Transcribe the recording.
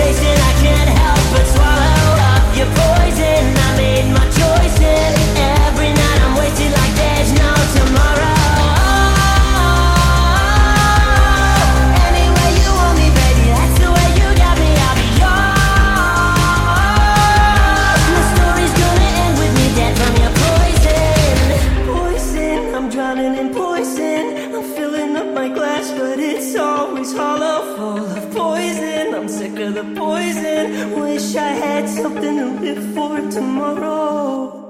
taste the poison. Wish I had something to live for tomorrow.